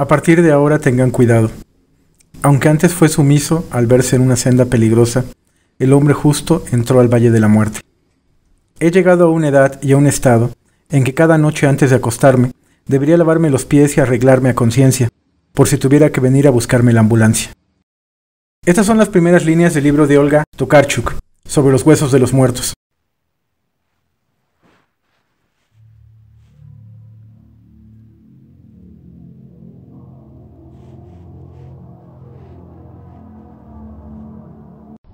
A partir de ahora tengan cuidado. Aunque antes fue sumiso al verse en una senda peligrosa, el hombre justo entró al Valle de la Muerte. He llegado a una edad y a un estado en que cada noche antes de acostarme debería lavarme los pies y arreglarme a conciencia, por si tuviera que venir a buscarme la ambulancia. Estas son las primeras líneas del libro de Olga Tokarczuk sobre los huesos de los muertos.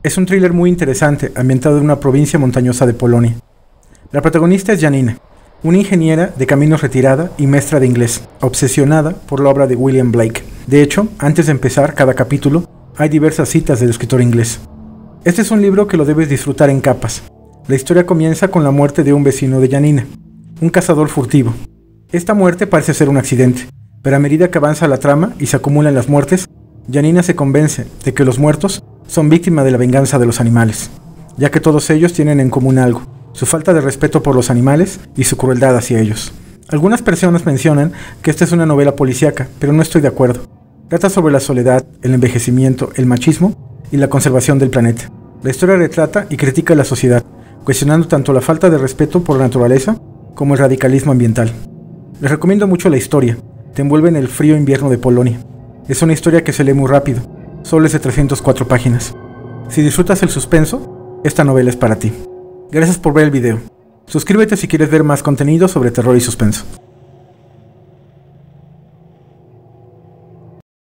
Es un thriller muy interesante, ambientado en una provincia montañosa de Polonia. La protagonista es Janina, una ingeniera de caminos retirada y maestra de inglés, obsesionada por la obra de William Blake. De hecho, antes de empezar cada capítulo, hay diversas citas del escritor inglés. Este es un libro que lo debes disfrutar en capas. La historia comienza con la muerte de un vecino de Janina, un cazador furtivo. Esta muerte parece ser un accidente, pero a medida que avanza la trama y se acumulan las muertes, Janina se convence de que los muertos son víctimas de la venganza de los animales, ya que todos ellos tienen en común algo, su falta de respeto por los animales y su crueldad hacia ellos. Algunas personas mencionan que esta es una novela policíaca, pero no estoy de acuerdo. Trata sobre la soledad, el envejecimiento, el machismo y la conservación del planeta. La historia retrata y critica la sociedad, cuestionando tanto la falta de respeto por la naturaleza como el radicalismo ambiental. Les recomiendo mucho la historia, te envuelve en el frío invierno de Polonia. Es una historia que se lee muy rápido, solo es de 304 páginas. Si disfrutas el suspenso, esta novela es para ti. Gracias por ver el video. Suscríbete si quieres ver más contenido sobre terror y suspenso.